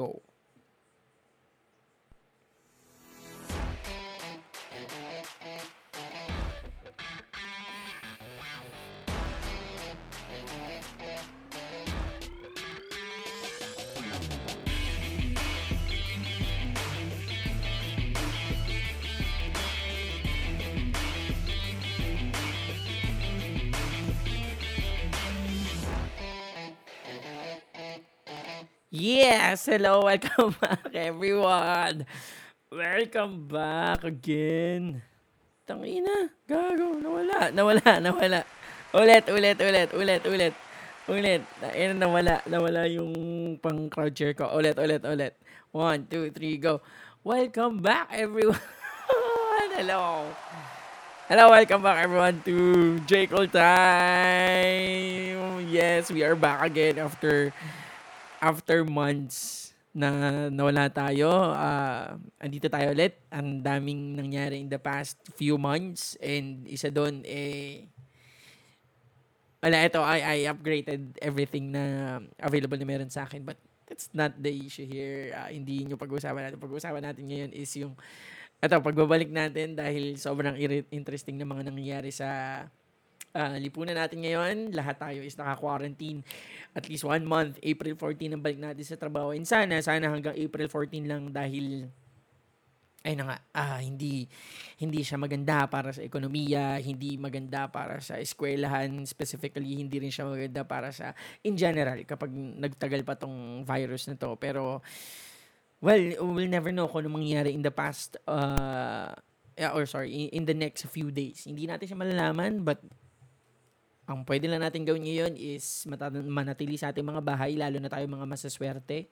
go. Yes! Hello! Welcome back, everyone! Welcome back again! Tangina! Gago! Nawala! Nawala! Nawala! Ulit! Ulit! Ulit! Ulit! Ulit! Ulit! Ayun, nawala. Nawala yung pang crowd share ko. Ulit! Ulit! Ulit! One, two, three, go! Welcome back, everyone! Hello! Hello, welcome back everyone to J. Cole Time! Yes, we are back again after after months na nawala tayo, uh, andito tayo ulit. Ang daming nangyari in the past few months and isa doon eh wala, ito, I, I upgraded everything na available na meron sa akin. But that's not the issue here. Uh, hindi yung pag-uusapan natin. Pag-uusapan natin ngayon is yung, ito, pagbabalik natin dahil sobrang interesting na mga nangyayari sa uh, lipunan natin ngayon. Lahat tayo is naka-quarantine at least one month. April 14 ang balik natin sa trabaho. And sana, sana hanggang April 14 lang dahil ay na nga, ah, hindi, hindi siya maganda para sa ekonomiya, hindi maganda para sa eskwelahan, specifically, hindi rin siya maganda para sa, in general, kapag nagtagal pa tong virus na to. Pero, well, we'll never know kung ano mangyayari in the past, uh, or sorry, in, the next few days. Hindi natin siya malalaman, but ang pwede lang natin gawin ngayon is manatili sa ating mga bahay, lalo na tayo mga masaswerte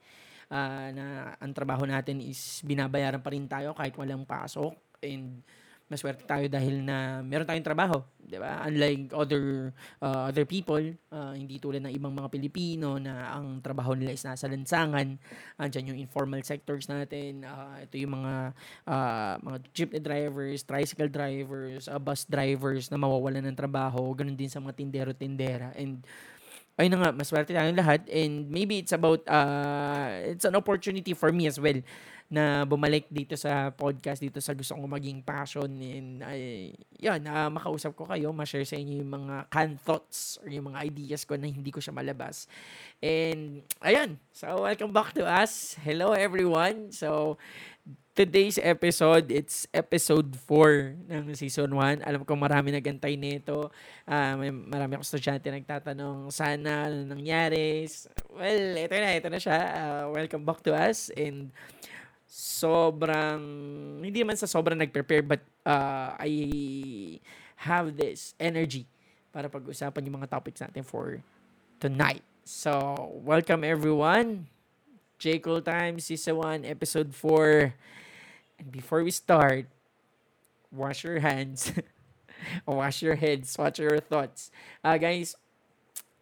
uh, na ang trabaho natin is binabayaran pa rin tayo kahit walang pasok. And maswerte tayo dahil na meron tayong trabaho, 'di ba? Unlike other uh, other people, uh, hindi tulad ng ibang mga Pilipino na ang trabaho nila is nasa lansangan. Andiyan yung informal sectors natin. Uh, ito yung mga uh, mga jeepney drivers, tricycle drivers, uh, bus drivers na mawawalan ng trabaho. Ganun din sa mga tindero-tindera. And ayun na nga, maswerte tayong lahat. And maybe it's about, uh, it's an opportunity for me as well na bumalik dito sa podcast, dito sa gusto kong maging passion. And ay, yan, uh, makausap ko kayo, ma-share sa inyo yung mga can thoughts or yung mga ideas ko na hindi ko siya malabas. And, ayan. So, welcome back to us. Hello, everyone. So, today's episode, it's episode 4 ng season 1. Alam ko marami nagantay nito. Uh, may marami akong estudyante nagtatanong, sana, ano nangyari? Well, ito na, ito na siya. Uh, welcome back to us. And, sobrang, hindi man sa sobrang nag-prepare, but uh, I have this energy para pag-usapan yung mga topics natin for tonight. So, welcome everyone. J. Cole Time, Season 1, Episode 4. And before we start, wash your hands. wash your heads. Watch your thoughts. Uh, guys,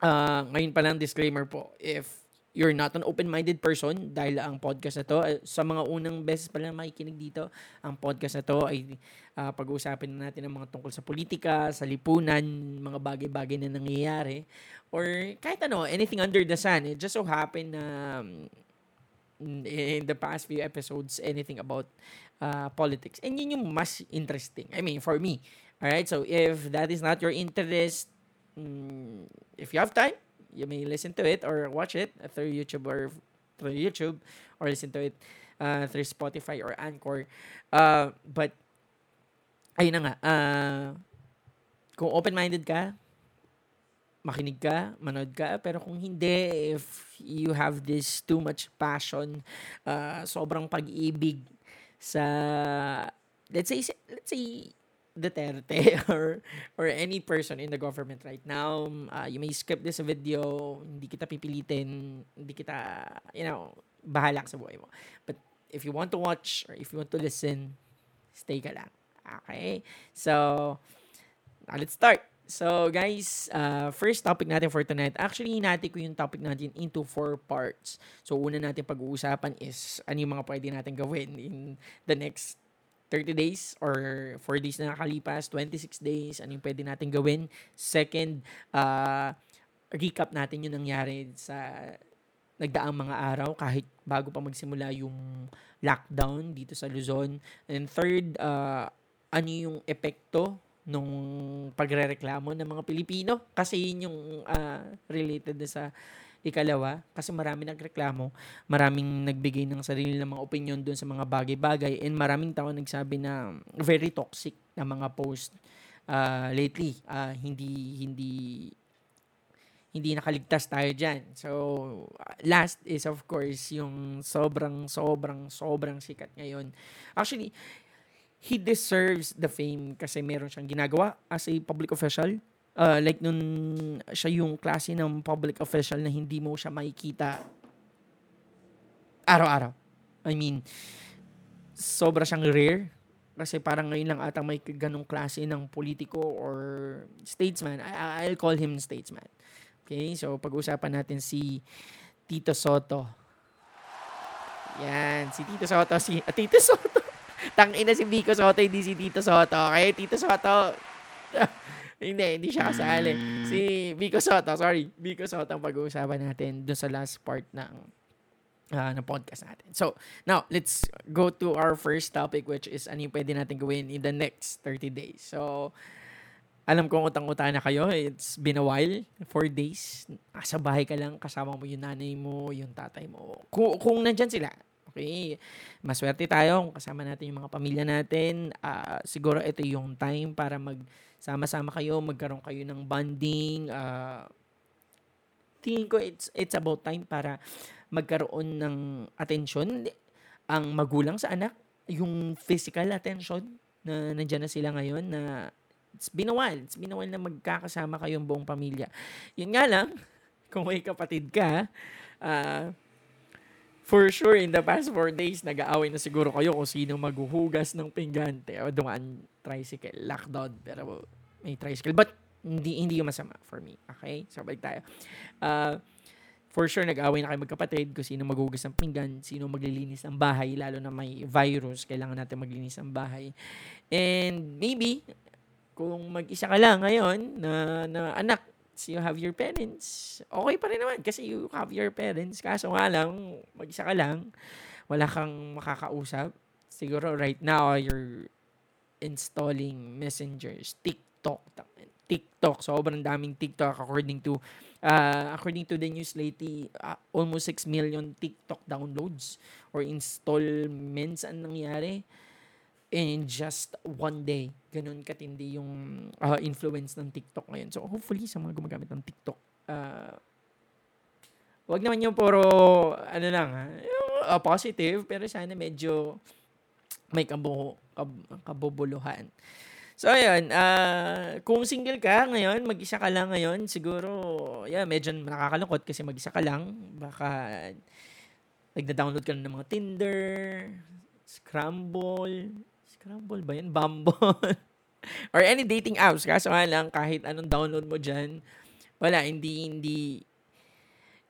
uh, ngayon pa lang disclaimer po. If you're not an open-minded person dahil ang podcast na to, uh, sa mga unang beses pa lang makikinig dito, ang podcast na to ay uh, pag-uusapin na natin ng mga tungkol sa politika, sa lipunan, mga bagay-bagay na nangyayari, or kahit ano, anything under the sun. It just so happen na um, in the past few episodes, anything about uh, politics. And yun yung mas interesting. I mean, for me. Alright, so if that is not your interest, mm, if you have time, you may listen to it or watch it through YouTube or through YouTube or listen to it uh, through Spotify or Anchor. Uh, but, ayun na nga, uh, kung open-minded ka, makinig ka, manood ka, pero kung hindi, if you have this too much passion, uh, sobrang pag-ibig sa, let's say, let's say, Duterte or or any person in the government right now, uh, you may skip this video, hindi kita pipilitin, hindi kita, you know, bahala sa buhay mo. But if you want to watch or if you want to listen, stay ka lang. Okay? So, now let's start. So, guys, uh, first topic natin for tonight. Actually, natin ko yung topic natin into four parts. So, una natin pag-uusapan is ano yung mga pwede natin gawin in the next 30 days or 4 days na nakalipas, 26 days, ano yung pwede natin gawin. Second, uh, recap natin yung nangyari sa nagdaang mga araw kahit bago pa magsimula yung lockdown dito sa Luzon. And third, uh, ano yung epekto nung pagrereklamo ng mga Pilipino kasi yun yung uh, related sa ikalawa kasi marami nagreklamo maraming nagbigay ng sarili ng mga opinion doon sa mga bagay-bagay and maraming tao nagsabi na very toxic na mga post uh, lately uh, hindi hindi hindi nakaligtas tayo diyan. So last is of course yung sobrang sobrang sobrang sikat ngayon. Actually, he deserves the fame kasi meron siyang ginagawa as a public official. Uh, like nun siya yung klase ng public official na hindi mo siya makikita araw-araw. I mean, sobra siyang rare kasi parang ngayon lang atang may ganong klase ng politiko or statesman. I- I'll call him statesman. Okay, so pag-usapan natin si Tito Soto. Yan, si Tito Soto, si uh, Tito Soto. Tangina si Vico Soto, hindi si Tito Soto. Okay, Tito Soto. hindi, hindi siya kasali. Si Vico Soto, sorry. Vico Soto ang pag-uusapan natin doon sa last part ng uh, ng podcast natin. So, now, let's go to our first topic which is ano yung pwede natin gawin in the next 30 days. So, alam kong utang-utang na kayo. It's been a while. Four days. Sa bahay ka lang. Kasama mo yung nanay mo, yung tatay mo. Kung, kung nandyan sila. Okay. Maswerte tayo kung kasama natin yung mga pamilya natin. Uh, siguro ito yung time para magsama-sama kayo, magkaroon kayo ng bonding. Uh, tingin ko it's, it's about time para magkaroon ng attention ang magulang sa anak. Yung physical attention na nandyan na sila ngayon na It's been a while. It's been a while na magkakasama kayong buong pamilya. Yun nga lang, kung may kapatid ka, uh, for sure, in the past four days, nag-aaway na siguro kayo kung sino maghuhugas ng pinggante o dumaan tricycle, lockdown. Pero may tricycle. But hindi hindi yung masama for me. Okay? So, balik tayo. Uh, for sure, nag-away na kayo magkapatid kung sino maghugas ng pinggan, sino maglilinis ng bahay, lalo na may virus, kailangan natin maglinis ng bahay. And maybe, kung mag-isa ka lang ngayon na, na anak, so you have your parents, okay pa rin naman kasi you have your parents. Kaso nga lang, mag-isa ka lang, wala kang makakausap. Siguro right now, you're installing messengers, TikTok. TikTok, sobrang daming TikTok according to uh, according to the news lately, uh, almost 6 million TikTok downloads or installments ang nangyari in just one day. Ganun katindi yung uh, influence ng TikTok ngayon. So, hopefully, sa mga gumagamit ng TikTok, uh, wag naman yung puro, ano lang, ha, uh, positive, pero sana medyo may kabu, kab, kabubuluhan. So, ayun, uh, kung single ka ngayon, mag-isa ka lang ngayon, siguro, yeah, medyo nakakalungkot kasi mag-isa ka lang. Baka, nagda-download ka ng mga Tinder, Scramble, Scramble ba yan? Bumble. Or any dating apps. Kaso nga lang, kahit anong download mo dyan, wala, hindi, hindi,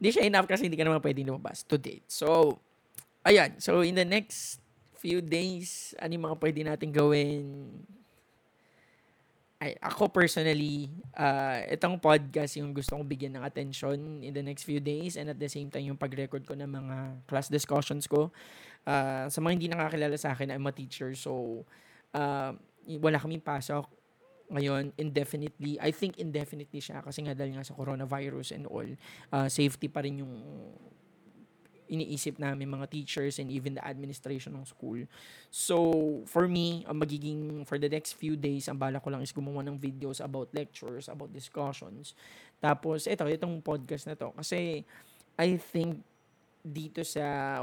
hindi siya enough kasi hindi ka naman pwedeng lumabas to date. So, ayan. So, in the next few days, ano yung mga pwede natin gawin? Ay, ako personally, uh, itong podcast yung gusto kong bigyan ng attention in the next few days and at the same time yung pag-record ko ng mga class discussions ko uh, sa mga hindi nakakilala sa akin, I'm a teacher. So, uh, wala kaming pasok ngayon indefinitely. I think indefinitely siya kasi nga dahil nga sa coronavirus and all, uh, safety pa rin yung iniisip namin mga teachers and even the administration ng school. So, for me, ang magiging for the next few days, ang bala ko lang is gumawa ng videos about lectures, about discussions. Tapos, ito, itong podcast na to. Kasi, I think, dito sa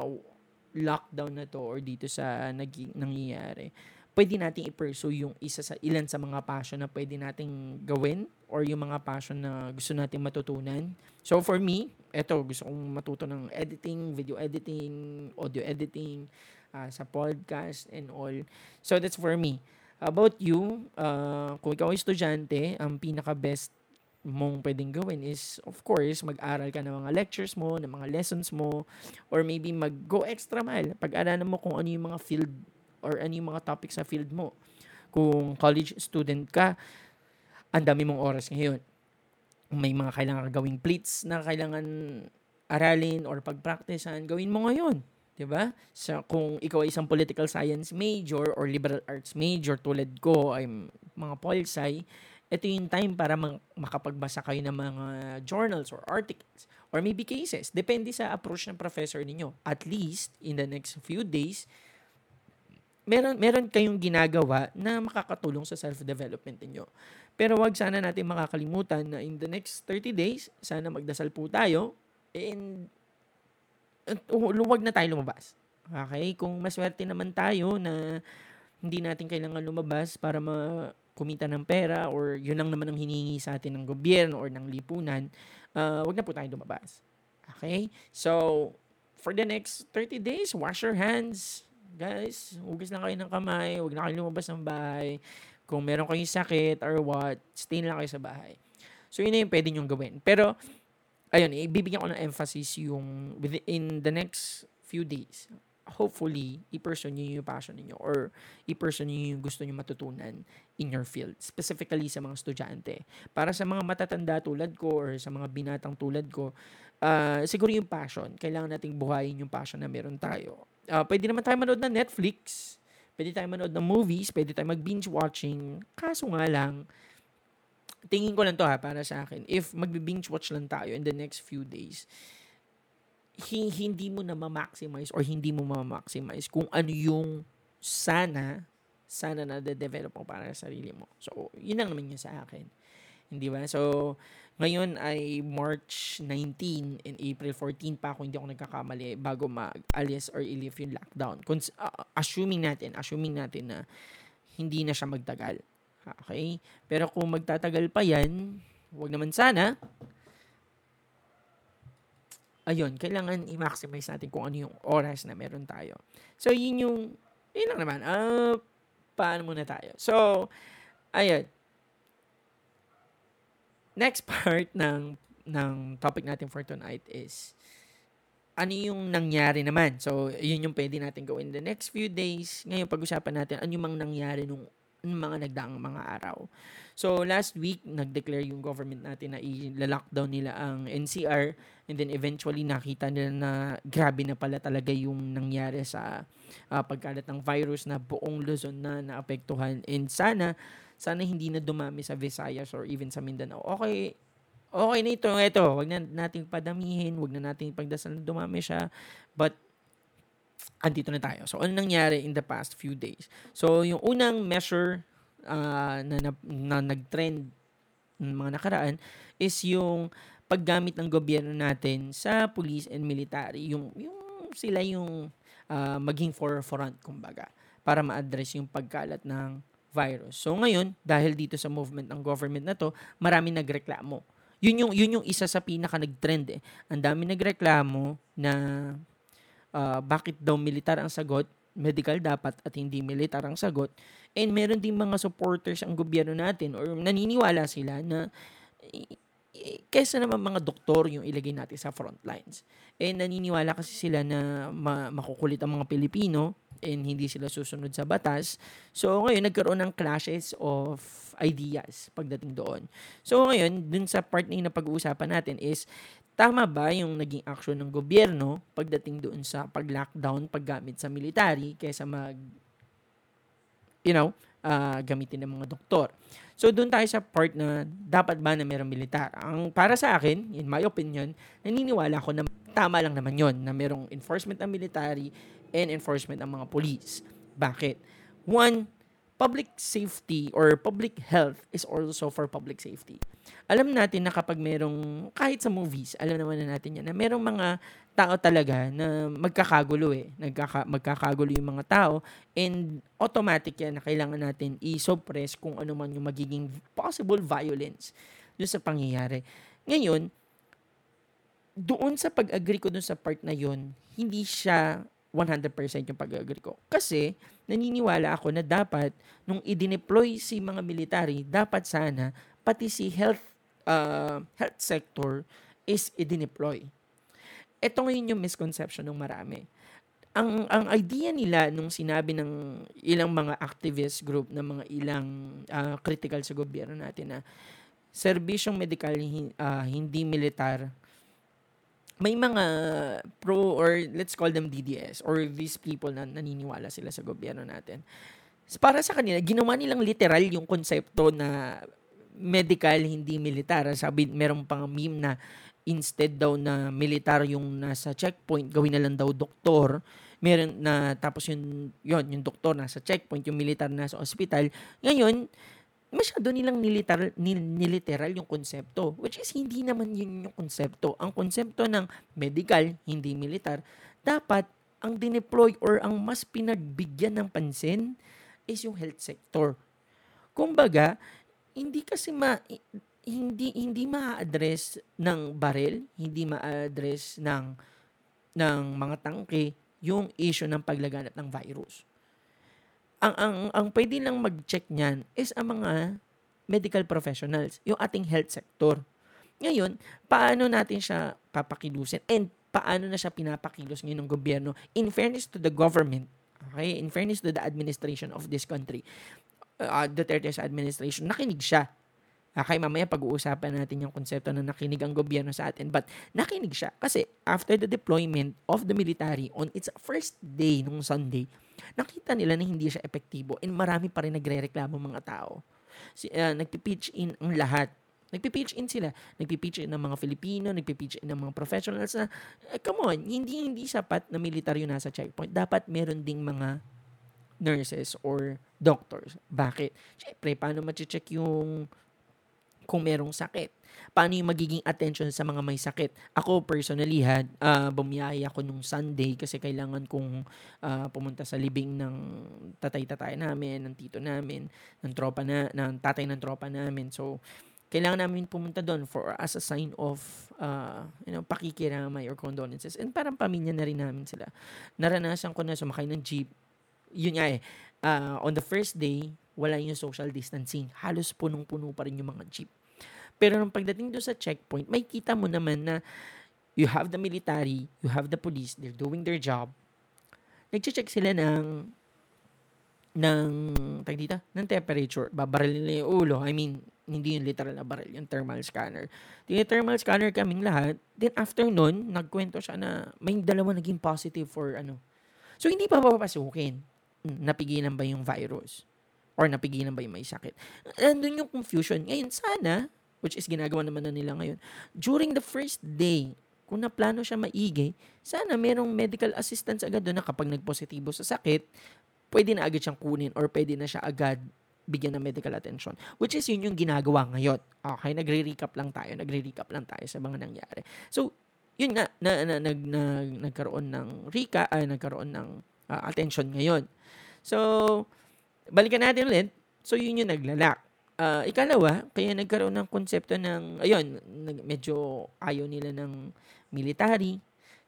lockdown na to or dito sa naging, nangyayari, pwede nating i-pursue yung isa sa ilan sa mga passion na pwede nating gawin or yung mga passion na gusto nating matutunan. So for me, eto gusto kong matuto ng editing, video editing, audio editing, uh, sa podcast and all. So that's for me. About you, uh, kung ikaw ay estudyante, ang pinaka-best mong pwedeng gawin is, of course, mag-aral ka ng mga lectures mo, ng mga lessons mo, or maybe mag-go extra mile. Pag-aralan mo kung ano yung mga field or ano yung mga topics sa field mo. Kung college student ka, ang dami mong oras ngayon. May mga kailangan gawing plates na kailangan aralin or pagpraktisan, gawin mo ngayon. 'di ba? So kung ikaw ay isang political science major or liberal arts major tulad ko ay mga polsci, ito yung time para makapagbasa kayo ng mga journals or articles or maybe cases. Depende sa approach ng professor ninyo. At least in the next few days, meron meron kayong ginagawa na makakatulong sa self-development niyo. Pero wag sana natin makakalimutan na in the next 30 days, sana magdasal po tayo and luwag na tayo lumabas. Okay? Kung maswerte naman tayo na hindi natin kailangan lumabas para ma kumita ng pera or yun lang naman ang hinihingi sa atin ng gobyerno or ng lipunan, uh, wag na po tayo lumabas. Okay? So, for the next 30 days, wash your hands. Guys, hugas lang kayo ng kamay. Huwag na kayo lumabas ng bahay. Kung meron kayong sakit or what, stay lang kayo sa bahay. So, yun na yung pwede nyong gawin. Pero, ayun, ibibigyan ko ng emphasis yung within the next few days. Hopefully, i-person nyo yung passion niyo or i-person nyo yung gusto nyo matutunan in your field. Specifically sa mga estudyante. Para sa mga matatanda tulad ko or sa mga binatang tulad ko, uh, siguro yung passion. Kailangan nating buhayin yung passion na meron tayo. Uh, pwede naman tayo manood ng Netflix. Pwede tayo manood ng movies. Pwede tayo mag-binge watching. Kaso nga lang, tingin ko lang to ha, para sa akin, if magbe-binge watch lang tayo in the next few days, hindi mo na ma-maximize or hindi mo ma-maximize kung ano yung sana, sana na de-develop mo para sa sarili mo. So, yun lang naman yun sa akin. Hindi ba? So, ngayon ay March 19 and April 14 pa ako hindi ako nagkakamali bago mag-alis or i-lift yung lockdown. Cons- uh, assuming natin, assuming natin na hindi na siya magtagal. Okay? Pero kung magtatagal pa yan, wag naman sana, ayun, kailangan i-maximize natin kung ano yung oras na meron tayo. So, yun yung, yun lang naman. Uh, paano muna tayo? So, ayun. Next part ng ng topic natin for tonight is ano yung nangyari naman. So, yun yung pwede natin gawin the next few days. Ngayon, pag-usapan natin ano yung mang nangyari nung mga nagdaang mga araw. So, last week, nag-declare yung government natin na i-lockdown nila ang NCR and then eventually nakita nila na grabe na pala talaga yung nangyari sa uh, pagkalat ng virus na buong Luzon na naapektuhan and sana sana hindi na dumami sa Visayas or even sa Mindanao. Okay, okay na ito, ito, wag na nating padamihin, wag na nating pagdasal na dumami siya, but andito na tayo. So, ano nangyari in the past few days? So, yung unang measure uh, na, na, na nag-trend ng mga nakaraan is yung paggamit ng gobyerno natin sa police and military. Yung, yung sila yung uh, maging forefront, kumbaga, para ma-address yung pagkalat ng virus. So ngayon, dahil dito sa movement ng government na to, marami nagreklamo. Yun yung yun yung isa sa pinaka nag-trend eh. Ang dami nagreklamo na uh, bakit daw militar ang sagot, medical dapat at hindi militar ang sagot. And meron din mga supporters ang gobyerno natin or naniniwala sila na kesa naman mga doktor yung ilagay natin sa front lines. And naniniwala kasi sila na ma- makukulit ang mga Pilipino and hindi sila susunod sa batas. So ngayon nagkaroon ng clashes of ideas pagdating doon. So ngayon, dun sa part na pag-uusapan natin is Tama ba yung naging action ng gobyerno pagdating doon sa pag-lockdown, paggamit sa military kaysa mag you know, uh, gamitin ng mga doktor. So doon tayo sa part na dapat ba na mayroong militar. Ang para sa akin, in my opinion, naniniwala ako na tama lang naman 'yon na mayroong enforcement ng military and enforcement ng mga police. Bakit? One, public safety or public health is also for public safety. Alam natin na kapag merong, kahit sa movies, alam naman na natin yan, na merong mga tao talaga na magkakagulo eh. Nagkaka, magkakagulo yung mga tao and automatic yan na kailangan natin i-suppress kung ano man yung magiging possible violence doon sa pangyayari. Ngayon, doon sa pag-agree ko doon sa part na yon hindi siya 100% yung pag-agree ko. Kasi, naniniwala ako na dapat, nung i-deploy si mga military, dapat sana, pati si health, uh, health sector is i-deploy. Ito ngayon yung misconception ng marami. Ang, ang idea nila nung sinabi ng ilang mga activist group na mga ilang uh, critical sa gobyerno natin na serbisyong medikal uh, hindi militar may mga pro or let's call them DDS or these people na naniniwala sila sa gobyerno natin. Para sa kanila, ginawa nilang literal yung konsepto na medical, hindi militar. Sabi, meron pang meme na instead daw na militar yung nasa checkpoint, gawin na lang daw doktor. Meron na, tapos yung, yun, yung doktor nasa checkpoint, yung militar nasa ospital. Ngayon, masyado nilang nilitar, nil, niliteral yung konsepto. Which is, hindi naman yun yung konsepto. Ang konsepto ng medical, hindi militar, dapat ang dineploy or ang mas pinagbigyan ng pansin is yung health sector. Kumbaga, hindi kasi ma hindi hindi ma-address ng baril, hindi ma-address ng ng mga tangke yung issue ng paglaganap ng virus ang ang ang pwede lang mag-check niyan is ang mga medical professionals, yung ating health sector. Ngayon, paano natin siya papakilusin and paano na siya pinapakilos ngayon ng gobyerno in fairness to the government, okay? In fairness to the administration of this country. Uh, Duterte's administration, nakinig siya Okay, mamaya pag-uusapan natin yung konsepto na nakinig ang gobyerno sa atin. But nakinig siya kasi after the deployment of the military on its first day nung Sunday, nakita nila na hindi siya epektibo and marami pa rin nagre-reklamo mga tao. Si, uh, nagpipitch in ang lahat. Nagpipitch in sila. Nagpipitch in ng mga Filipino, nagpipitch in ng mga professionals na, eh, come on, hindi hindi sapat na militaryo nasa checkpoint. Dapat meron ding mga nurses or doctors. Bakit? Siyempre, paano ma-check yung kung merong sakit. Paano yung magiging attention sa mga may sakit? Ako personally had uh, bumiyaya ako nung Sunday kasi kailangan kong uh, pumunta sa libing ng tatay-tatay namin, ng tito namin, ng tropa na ng tatay ng tropa namin. So kailangan namin pumunta doon for as a sign of uh, you know, pakikiramay or condolences. And parang pamilya na rin namin sila. Naranasan ko na sumakay ng jeep. Yun nga eh. Uh, on the first day, wala yung social distancing. Halos punong-puno pa rin yung mga jeep. Pero nung pagdating doon sa checkpoint, may kita mo naman na you have the military, you have the police, they're doing their job. Nag-check sila ng ng tag dito, ng temperature. Babaril nila yung ulo. I mean, hindi yung literal na baril, yung thermal scanner. Yung thermal scanner kaming lahat. Then after nun, nagkwento siya na may dalawa naging positive for ano. So, hindi pa papapasukin. Napigilan ba yung virus? Or napigilan ba yung may sakit? Andun yung confusion. Ngayon, sana, which is ginagawa naman na nila ngayon, during the first day, kung naplano siya maigi, sana merong medical assistance agad doon na kapag nagpositibo sa sakit, pwede na agad siyang kunin or pwede na siya agad bigyan ng medical attention. Which is yun yung ginagawa ngayon. Okay, nagre-recap lang tayo. Nagre-recap lang tayo sa mga nangyari. So, yun nga, na, na, nag, na, nagkaroon ng recap, ay, nagkaroon ng uh, attention ngayon. So, balikan natin ulit. So, yun yung naglalak. Uh, ikalawa, kaya nagkaroon ng konsepto ng, ayun, medyo ayaw nila ng military.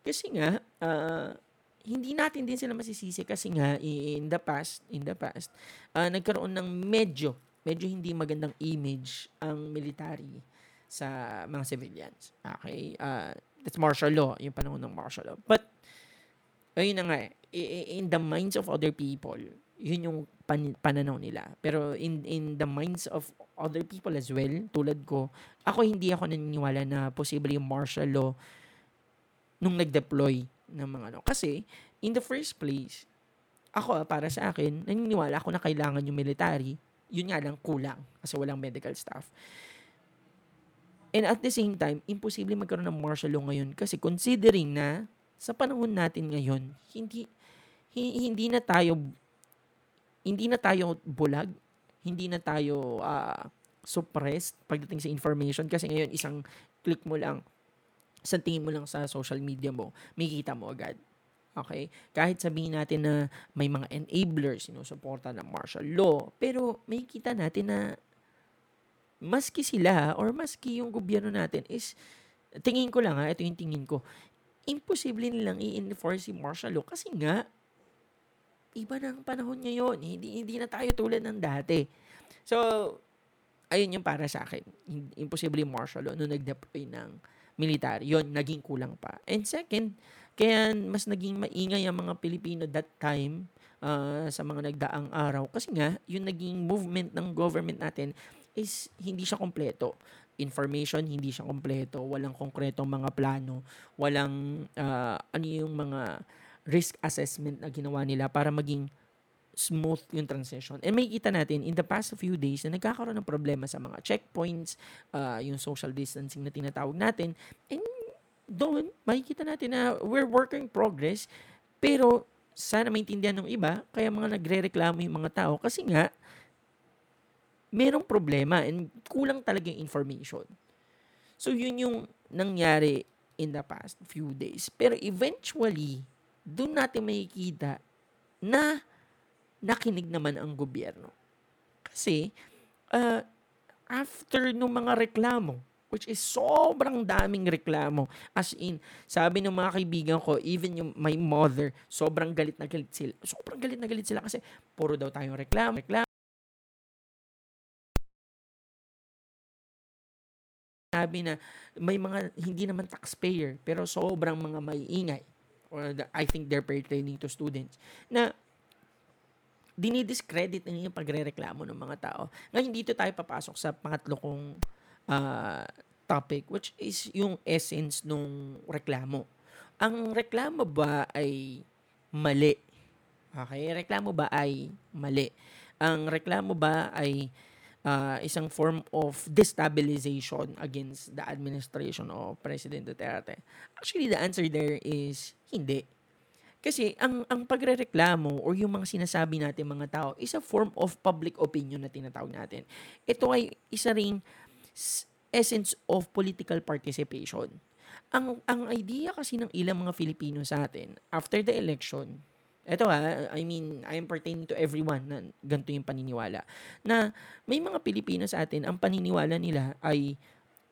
Kasi nga, uh, hindi natin din sila masisisi kasi nga in the past, in the past, uh, nagkaroon ng medyo, medyo hindi magandang image ang military sa mga civilians. Okay? Uh, that's martial law, yung panahon ng martial law. But, ayun na nga, eh, in the minds of other people, yun yung pan- pananaw nila. Pero in in the minds of other people as well, tulad ko, ako hindi ako naniniwala na posible yung martial law nung nag-deploy ng mga ano. Kasi, in the first place, ako, para sa akin, naniniwala ako na kailangan yung military. Yun nga lang, kulang. Kasi walang medical staff. And at the same time, imposible magkaroon ng martial law ngayon kasi considering na sa panahon natin ngayon, hindi hindi na tayo hindi na tayo bulag, hindi na tayo uh, suppressed pagdating sa information kasi ngayon isang click mo lang, sa tingin mo lang sa social media mo, may kita mo agad. Okay? Kahit sabihin natin na may mga enablers, sinusuporta ng martial law, pero may kita natin na maski sila or maski yung gobyerno natin is, tingin ko lang ha, ito yung tingin ko, imposible nilang i-enforce si martial law kasi nga, iba ang panahon ngayon. Hindi, hindi na tayo tulad ng dati. So, ayun yung para sa akin. Imposible yung martial law nung nag-deploy ng military. Yun, naging kulang pa. And second, kaya mas naging maingay ang mga Pilipino that time uh, sa mga nagdaang araw. Kasi nga, yung naging movement ng government natin is hindi siya kompleto. information, hindi siya kompleto, walang konkretong mga plano, walang uh, ano yung mga risk assessment na ginawa nila para maging smooth yung transition. And may kita natin in the past few days na nagkakaroon ng problema sa mga checkpoints, uh, yung social distancing na tinatawag natin. And doon, makikita natin na we're working progress, pero sana maintindihan ng iba, kaya mga nagre-reklamo yung mga tao kasi nga, merong problema and kulang talaga yung information. So, yun yung nangyari in the past few days. Pero eventually, doon natin makikita na nakinig naman ang gobyerno. Kasi, uh, after nung mga reklamo, which is sobrang daming reklamo. As in, sabi ng mga kaibigan ko, even yung my mother, sobrang galit na galit sila. Sobrang galit na galit sila kasi puro daw tayong reklamo, reklamo. sabi na may mga hindi naman taxpayer pero sobrang mga may ingay or the, I think they're pertaining to students na dinidiscredit na yung pagre-reklamo ng mga tao. Ngayon dito tayo papasok sa pangatlo kong uh, topic which is yung essence nung reklamo. Ang reklamo ba ay mali? Okay, reklamo ba ay mali? Ang reklamo ba ay uh, isang form of destabilization against the administration of President Duterte? Actually, the answer there is hindi. Kasi ang ang pagrereklamo or yung mga sinasabi natin mga tao is a form of public opinion na tinatawag natin. Ito ay isa ring essence of political participation. Ang ang idea kasi ng ilang mga Filipino sa atin after the election eto ha, I mean, I am pertaining to everyone na ganito yung paniniwala. Na may mga Pilipino sa atin, ang paniniwala nila ay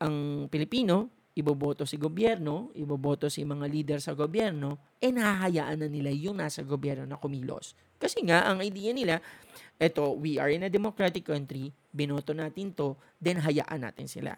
ang Pilipino, iboboto si gobyerno, iboboto si mga leader sa gobyerno, eh nahahayaan na nila yung nasa gobyerno na kumilos. Kasi nga, ang idea nila, eto, we are in a democratic country, binoto natin to, then hayaan natin sila.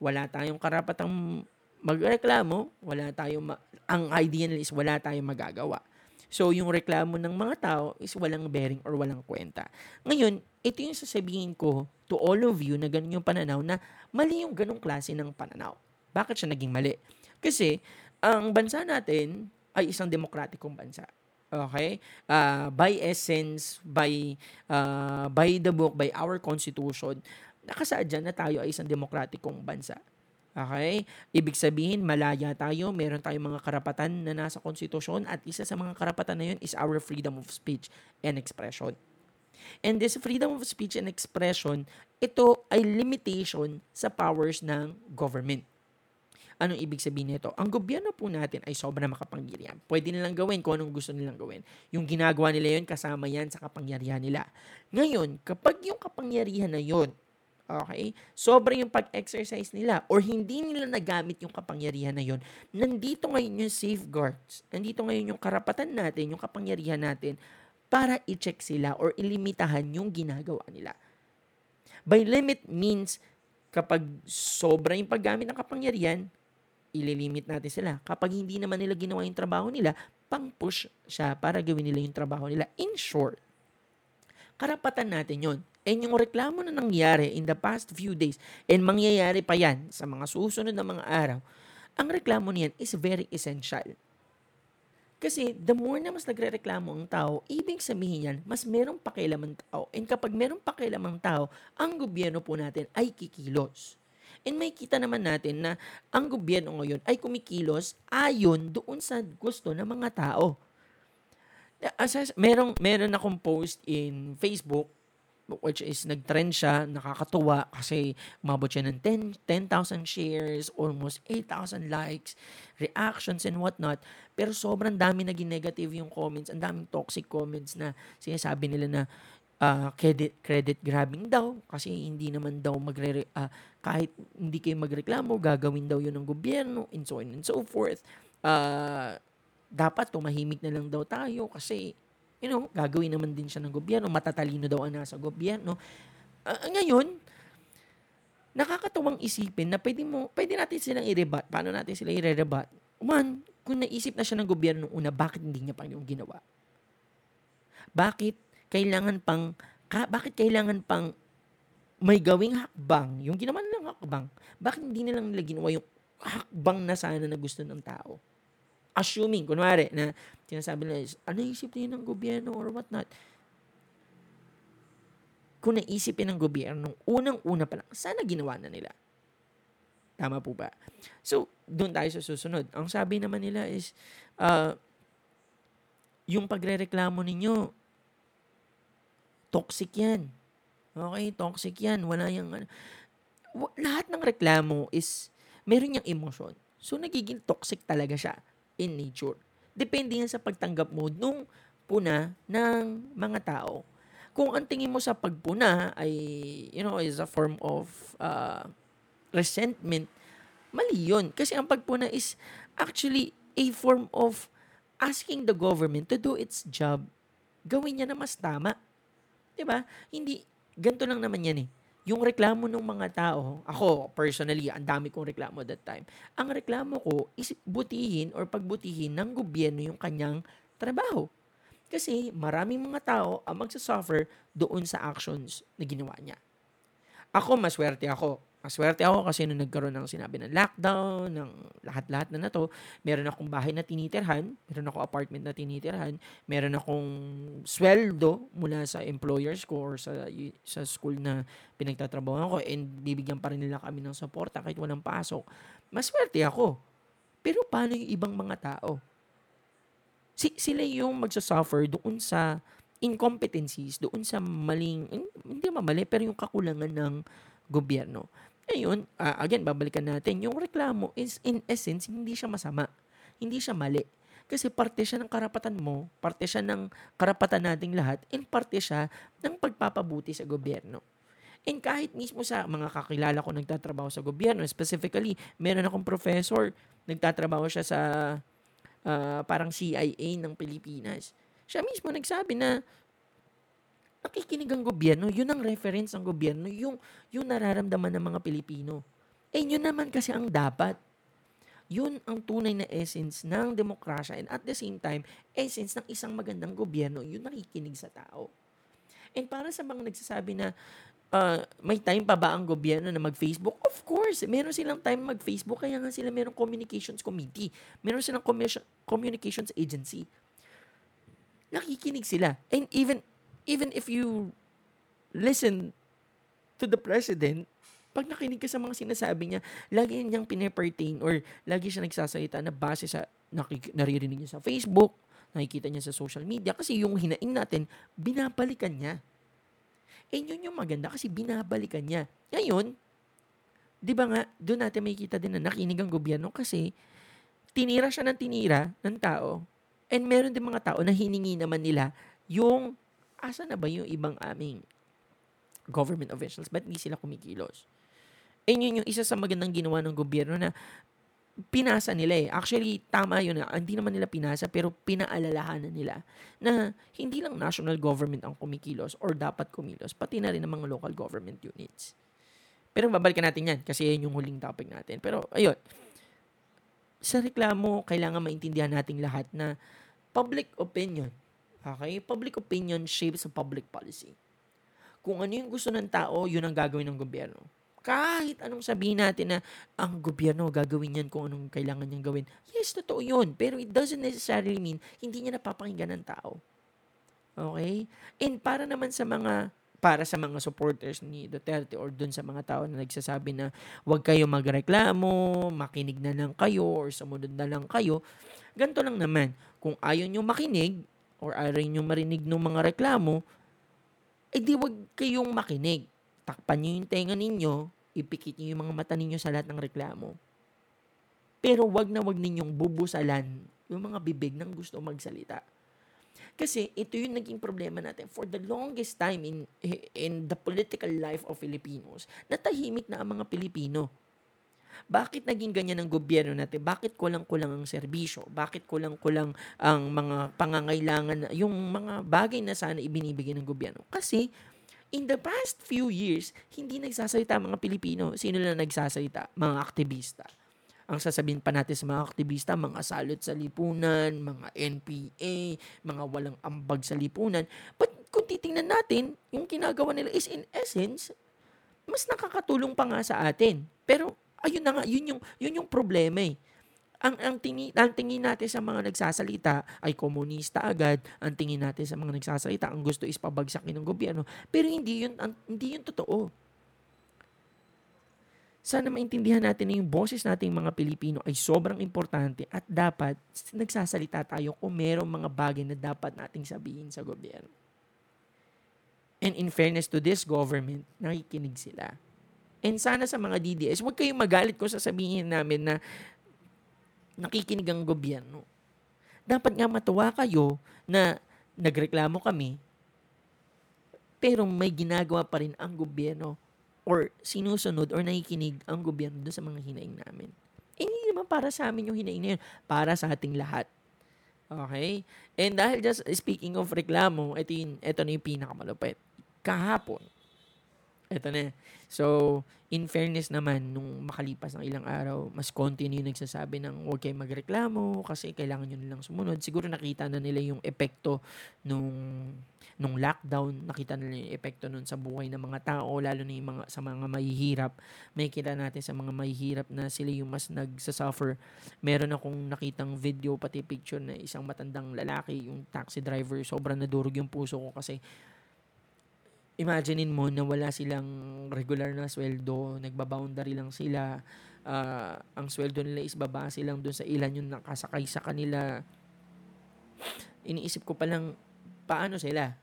Wala tayong karapatang magreklamo, wala tayong, ma- ang idea nila is wala tayong magagawa. So, yung reklamo ng mga tao is walang bearing or walang kwenta. Ngayon, ito yung sasabihin ko to all of you na ganun yung pananaw na mali yung ganong klase ng pananaw. Bakit siya naging mali? Kasi, ang bansa natin ay isang demokratikong bansa. Okay? Uh, by essence, by, uh, by the book, by our constitution, nakasaad dyan na tayo ay isang demokratikong bansa. Okay? Ibig sabihin, malaya tayo, meron tayong mga karapatan na nasa konstitusyon at isa sa mga karapatan na yun is our freedom of speech and expression. And this freedom of speech and expression, ito ay limitation sa powers ng government. Anong ibig sabihin nito? Ang gobyerno po natin ay sobrang makapangyarihan. Pwede nilang gawin kung anong gusto nilang gawin. Yung ginagawa nila yun, kasama yan sa kapangyarihan nila. Ngayon, kapag yung kapangyarihan na yun Okay? Sobra yung pag-exercise nila or hindi nila nagamit yung kapangyarihan na yun. Nandito ngayon yung safeguards. Nandito ngayon yung karapatan natin, yung kapangyarihan natin para i-check sila or ilimitahan yung ginagawa nila. By limit means kapag sobra yung paggamit ng kapangyarihan, ililimit natin sila. Kapag hindi naman nila ginawa yung trabaho nila, pang-push siya para gawin nila yung trabaho nila. In short, karapatan natin yon And yung reklamo na nangyari in the past few days, and mangyayari pa yan sa mga susunod na mga araw, ang reklamo niyan is very essential. Kasi the more na mas nagre-reklamo ang tao, ibig sabihin yan, mas merong pakialam ang tao. And kapag merong pakialam ang tao, ang gobyerno po natin ay kikilos. And may kita naman natin na ang gobyerno ngayon ay kumikilos ayon doon sa gusto ng mga tao. As, merong, meron akong post in Facebook which is nag-trend siya, nakakatuwa kasi umabot siya ng 10 10,000 shares, almost 8,000 likes, reactions and whatnot. Pero sobrang dami naging negative yung comments, ang daming toxic comments na sinasabi nila na uh, credit credit grabbing daw kasi hindi naman daw magre uh, kahit hindi kayo magreklamo, gagawin daw 'yun ng gobyerno and so on and so forth. Uh, dapat tumahimik na lang daw tayo kasi you know, gagawin naman din siya ng gobyerno, matatalino daw ang nasa gobyerno. Uh, ngayon, nakakatuwang isipin na pwede mo, pwede natin silang i-rebat. Paano natin sila i-rebat? One, kung naisip na siya ng gobyerno una, bakit hindi niya pa yung ginawa? Bakit kailangan pang, ka, bakit kailangan pang may gawing hakbang, yung ginawa ng yung hakbang? Bakit hindi nilang nila ginawa yung hakbang na sana na gusto ng tao? Assuming, kunwari, na sinasabi nila is, ano isip niya ng gobyerno or what not? Kung naisipin ng gobyerno, unang-una pa lang, sana ginawa na nila. Tama po ba? So, doon tayo sa susunod. Ang sabi naman nila is, uh, yung pagrereklamo ninyo, toxic yan. Okay, toxic yan. Wala yung, ano. lahat ng reklamo is, meron niyang emosyon. So, nagiging toxic talaga siya in nature. Depende yan sa pagtanggap mo nung puna ng mga tao. Kung ang tingin mo sa pagpuna ay, you know, is a form of uh, resentment, mali yun. Kasi ang pagpuna is actually a form of asking the government to do its job. Gawin niya na mas tama. 'Di ba? Hindi ganito lang naman 'yan eh. Yung reklamo ng mga tao, ako personally, ang dami kong reklamo that time. Ang reklamo ko is butihin or pagbutihin ng gobyerno yung kanyang trabaho. Kasi maraming mga tao ang magsasuffer doon sa actions na ginawa niya. Ako, maswerte ako Maswerte ako kasi nung nagkaroon ng sinabi ng lockdown, ng lahat-lahat na na to, meron akong bahay na tinitirhan, meron akong apartment na tinitirhan, meron akong sweldo mula sa employers ko or sa, sa school na pinagtatrabaho ko and bibigyan pa rin nila kami ng suporta kahit walang pasok. Maswerte ako. Pero paano yung ibang mga tao? Si, sila yung magsasuffer doon sa incompetencies, doon sa maling, hindi mamali, pero yung kakulangan ng gobyerno. Ngayon, uh, again, babalikan natin, yung reklamo is in essence, hindi siya masama. Hindi siya mali. Kasi parte siya ng karapatan mo, parte siya ng karapatan nating lahat, and parte siya ng pagpapabuti sa gobyerno. And kahit mismo sa mga kakilala ko nagtatrabaho sa gobyerno, specifically, meron akong professor, nagtatrabaho siya sa uh, parang CIA ng Pilipinas. Siya mismo nagsabi na nakikinig ang gobyerno, yun ang reference ng gobyerno, yung, yung nararamdaman ng mga Pilipino. Eh, yun naman kasi ang dapat. Yun ang tunay na essence ng demokrasya and at the same time, essence ng isang magandang gobyerno, yun nakikinig sa tao. And para sa mga nagsasabi na uh, may time pa ba ang gobyerno na mag-Facebook? Of course, meron silang time mag-Facebook kaya nga sila meron communications committee. Meron silang communications agency. Nakikinig sila. And even even if you listen to the president, pag nakinig ka sa mga sinasabi niya, lagi niyang pinepertain or lagi siya nagsasalita na base sa nakik- naririnig niya sa Facebook, nakikita niya sa social media, kasi yung hinaing natin, binabalikan niya. Eh yun yung maganda kasi binabalikan niya. Ngayon, di ba nga, doon natin makikita din na nakinig ang gobyerno kasi tinira siya ng tinira ng tao and meron din mga tao na hiningi naman nila yung asa na ba yung ibang aming government officials? Ba't hindi sila kumikilos? Eh, yun yung isa sa magandang ginawa ng gobyerno na pinasa nila eh. Actually, tama yun na. Hindi naman nila pinasa, pero pinaalalahanan nila na hindi lang national government ang kumikilos or dapat kumilos, pati na rin ang mga local government units. Pero babalikan natin yan kasi yan yung huling topic natin. Pero ayun, sa reklamo, kailangan maintindihan nating lahat na public opinion Okay? Public opinion shapes public policy. Kung ano yung gusto ng tao, yun ang gagawin ng gobyerno. Kahit anong sabihin natin na ang gobyerno gagawin yan kung anong kailangan niyang gawin. Yes, totoo yun. Pero it doesn't necessarily mean hindi niya napapakinggan ng tao. Okay? And para naman sa mga para sa mga supporters ni Duterte or dun sa mga tao na nagsasabi na huwag kayo magreklamo, makinig na lang kayo or sumunod na lang kayo, ganito lang naman. Kung ayaw nyo makinig, or ayaw nyo marinig ng mga reklamo, eh di wag kayong makinig. Takpan nyo yung tenga ninyo, ipikit nyo yung mga mata ninyo sa lahat ng reklamo. Pero wag na wag ninyong bubusalan yung mga bibig ng gusto magsalita. Kasi ito yung naging problema natin for the longest time in in the political life of Filipinos. Natahimik na ang mga Pilipino. Bakit naging ganyan ang gobyerno natin? Bakit kulang-kulang ang serbisyo? Bakit kulang-kulang ang mga pangangailangan, yung mga bagay na sana ibinibigay ng gobyerno? Kasi in the past few years, hindi nagsasalita mga Pilipino. Sino lang nagsasalita? Mga aktivista. Ang sasabihin pa natin sa mga aktivista, mga salot sa lipunan, mga NPA, mga walang ambag sa lipunan. But kung titingnan natin, yung ginagawa nila is in essence, mas nakakatulong pa nga sa atin. Pero ayun na nga, yun yung yun yung problema eh. Ang ang tingin ang tingin natin sa mga nagsasalita ay komunista agad. Ang tingin natin sa mga nagsasalita ang gusto is pabagsakin ng gobyerno. Pero hindi yun ang, hindi yun totoo. Sana maintindihan natin na yung boses nating mga Pilipino ay sobrang importante at dapat nagsasalita tayo kung merong mga bagay na dapat nating sabihin sa gobyerno. And in fairness to this government, nakikinig sila. And sana sa mga DDS, huwag kayong magalit kung sasabihin namin na nakikinig ang gobyerno. Dapat nga matuwa kayo na nagreklamo kami, pero may ginagawa pa rin ang gobyerno or sinusunod or nakikinig ang gobyerno doon sa mga hinaing namin. Eh, hindi naman para sa amin yung hinaing na yun, para sa ating lahat. Okay? And dahil just speaking of reklamo, ito, yun, ito na yung pinakamalupit kahapon. Ito na. So, in fairness naman, nung makalipas ng ilang araw, mas continue nagsasabi ng huwag kayong magreklamo kasi kailangan nyo nilang sumunod. Siguro nakita na nila yung epekto nung, nung lockdown. Nakita na nila yung epekto nun sa buhay ng mga tao, lalo na yung mga, sa mga mahihirap. May kita natin sa mga mahihirap na sila yung mas nagsasuffer. Meron akong nakitang video, pati picture na isang matandang lalaki, yung taxi driver, sobrang nadurog yung puso ko kasi imaginein mo na wala silang regular na sweldo, nagbaboundary lang sila, uh, ang sweldo nila is babase lang doon sa ilan yung nakasakay sa kanila. Iniisip ko pa lang, paano sila?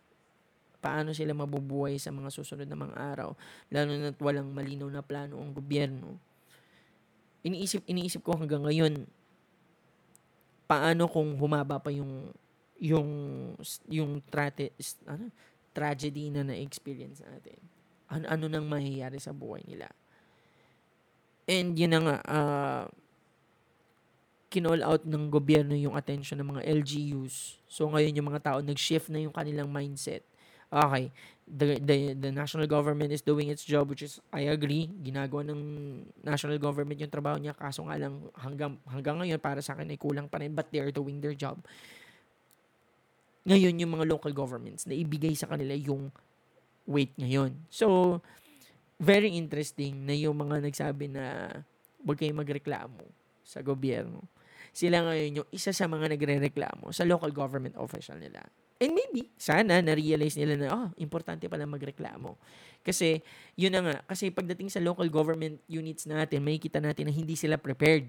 Paano sila mabubuhay sa mga susunod na mga araw? Lalo na't walang malinaw na plano ang gobyerno. Iniisip, iniisip ko hanggang ngayon, paano kung humaba pa yung yung yung trate ano tragedy na na-experience natin. Ano, ano nang mahiyari sa buhay nila. And yun na nga, uh, kinall out ng gobyerno yung attention ng mga LGUs. So ngayon yung mga tao nag-shift na yung kanilang mindset. Okay, the, the, the national government is doing its job which is I agree, ginagawa ng national government yung trabaho niya kaso nga lang hanggang hanggang ngayon para sa akin ay kulang pa rin but they are doing their job ngayon yung mga local governments na ibigay sa kanila yung weight ngayon. So, very interesting na yung mga nagsabi na huwag kayong magreklamo sa gobyerno. Sila ngayon yung isa sa mga nagre-reklamo sa local government official nila. And maybe, sana, na-realize nila na, oh, importante pala magreklamo. Kasi, yun na nga, kasi pagdating sa local government units natin, may kita natin na hindi sila prepared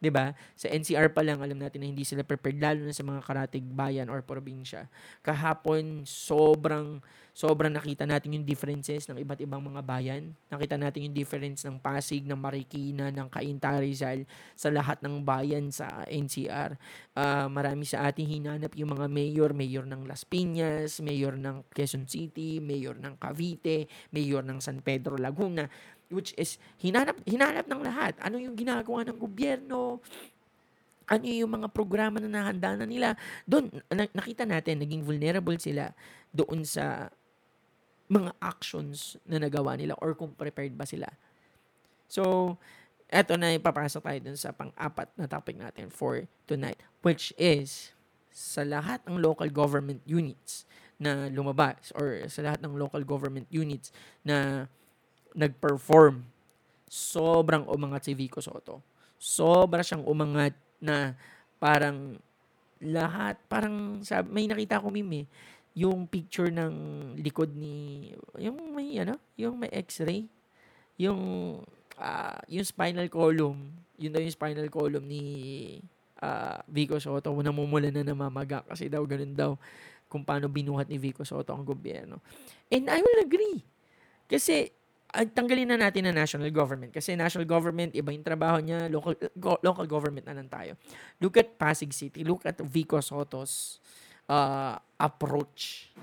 'di ba? Sa NCR pa lang alam natin na hindi sila prepared lalo na sa mga karatig bayan or probinsya. Kahapon sobrang sobrang nakita natin yung differences ng iba't ibang mga bayan. Nakita natin yung difference ng Pasig, ng Marikina, ng Cainta Rizal sa lahat ng bayan sa NCR. Uh, ah, marami sa ating hinanap yung mga mayor, mayor ng Las Piñas, mayor ng Quezon City, mayor ng Cavite, mayor ng San Pedro Laguna which is hinanap hinanap ng lahat. Ano yung ginagawa ng gobyerno? Ano yung mga programa na nahanda na nila? Doon nakita natin naging vulnerable sila doon sa mga actions na nagawa nila or kung prepared ba sila. So, eto na ipapasok tayo dun sa pang-apat na topic natin for tonight, which is sa lahat ng local government units na lumabas or sa lahat ng local government units na nag-perform. Sobrang umangat si Vico Soto. Sobra siyang umangat na parang lahat, parang sabi, may nakita ko meme eh, yung picture ng likod ni, yung may ano, yung may x-ray, yung, uh, yung spinal column, yun daw yung spinal column ni uh, Vico Soto, namumula na namamaga kasi daw ganun daw kung paano binuhat ni Vico Soto ang gobyerno. And I will agree. Kasi ay, tanggalin na natin na national government kasi national government iba yung trabaho niya local go, local government na lang tayo. Look at Pasig City. Look at Vico Soto's uh, approach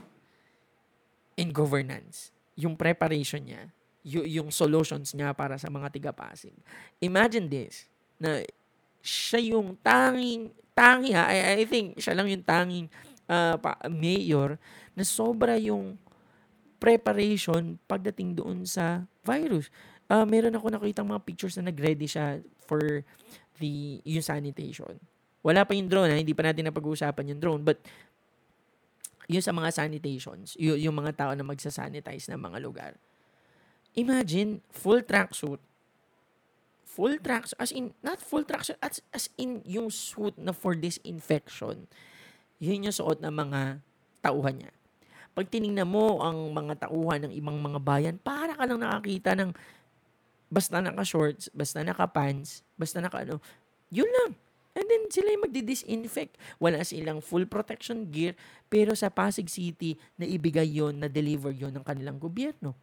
in governance. Yung preparation niya y- yung solutions niya para sa mga tiga Pasig imagine this na siya yung tanging tangi ha I, I think siya lang yung tanging uh, pa, mayor na sobra yung preparation pagdating doon sa virus. Uh, meron ako nakita mga pictures na nag-ready siya for the yung sanitation. Wala pa yung drone, ha? hindi pa natin napag-uusapan yung drone, but yung sa mga sanitations, yung, yung mga tao na magsasanitize ng mga lugar. Imagine, full tracksuit. Full tracksuit, as in, not full tracksuit, as, as in yung suit na for disinfection. Yun yung suot ng mga tauhan niya. Pag tiningnan mo ang mga tauhan ng ibang mga bayan, para ka lang nakakita ng basta naka-shorts, basta naka-pants, basta naka-ano, yun lang. And then sila yung magdi-disinfect. Wala silang full protection gear, pero sa Pasig City, na ibigay yon na deliver yon ng kanilang gobyerno.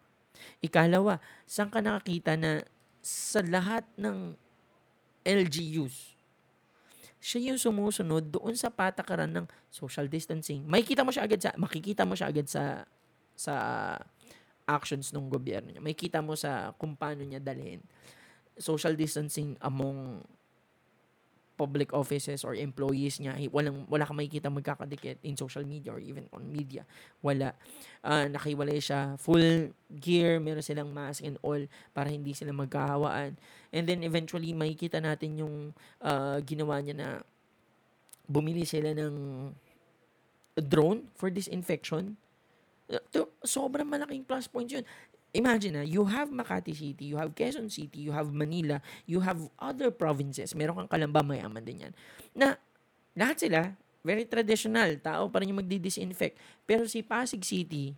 Ikalawa, saan ka nakakita na sa lahat ng LGUs, siya yung sumusunod doon sa patakaran ng social distancing. Makikita mo siya agad sa makikita mo siya agad sa sa actions ng gobyerno niya. Makikita mo sa kung paano niya dalhin social distancing among public offices or employees niya, walang, wala kang makikita magkakadikit in social media or even on media. Wala. Uh, nakiwalay siya. Full gear, meron silang mask and all para hindi sila magkahawaan. And then eventually, makikita natin yung uh, ginawa niya na bumili sila ng drone for disinfection. Uh, sobrang malaking plus point yun imagine na, you have Makati City, you have Quezon City, you have Manila, you have other provinces. Meron kang Kalamba, mayaman din yan. Na lahat sila, very traditional. Tao pa rin yung magdi-disinfect. Pero si Pasig City,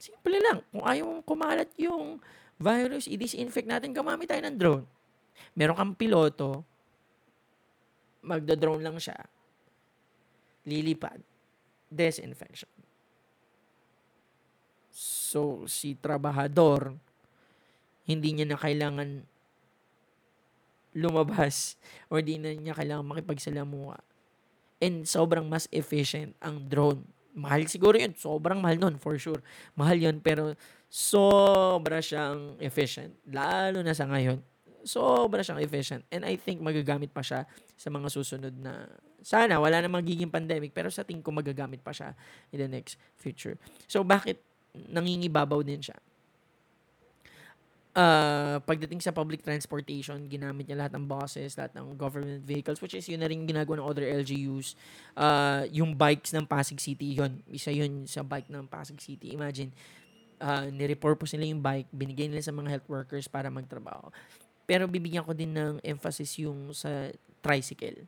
simple lang. Kung ayaw mong kumalat yung virus, i-disinfect natin, gamamit tayo ng drone. Meron kang piloto, magda-drone lang siya, lilipad, disinfection. So, si trabahador, hindi niya na kailangan lumabas or di na niya kailangan makipagsalamuha. And sobrang mas efficient ang drone. Mahal siguro yun. Sobrang mahal nun, for sure. Mahal yun, pero sobra siyang efficient. Lalo na sa ngayon. Sobra siyang efficient. And I think magagamit pa siya sa mga susunod na sana wala na magiging pandemic pero sa tingin ko magagamit pa siya in the next future. So bakit nangingibabaw din siya. Uh, pagdating sa public transportation, ginamit niya lahat ng buses, lahat ng government vehicles, which is yun na rin ginagawa ng other LGUs. Uh, yung bikes ng Pasig City, yun. Isa yun sa bike ng Pasig City. Imagine, uh, nirepurpose nila yung bike, binigay nila sa mga health workers para magtrabaho. Pero bibigyan ko din ng emphasis yung sa tricycle.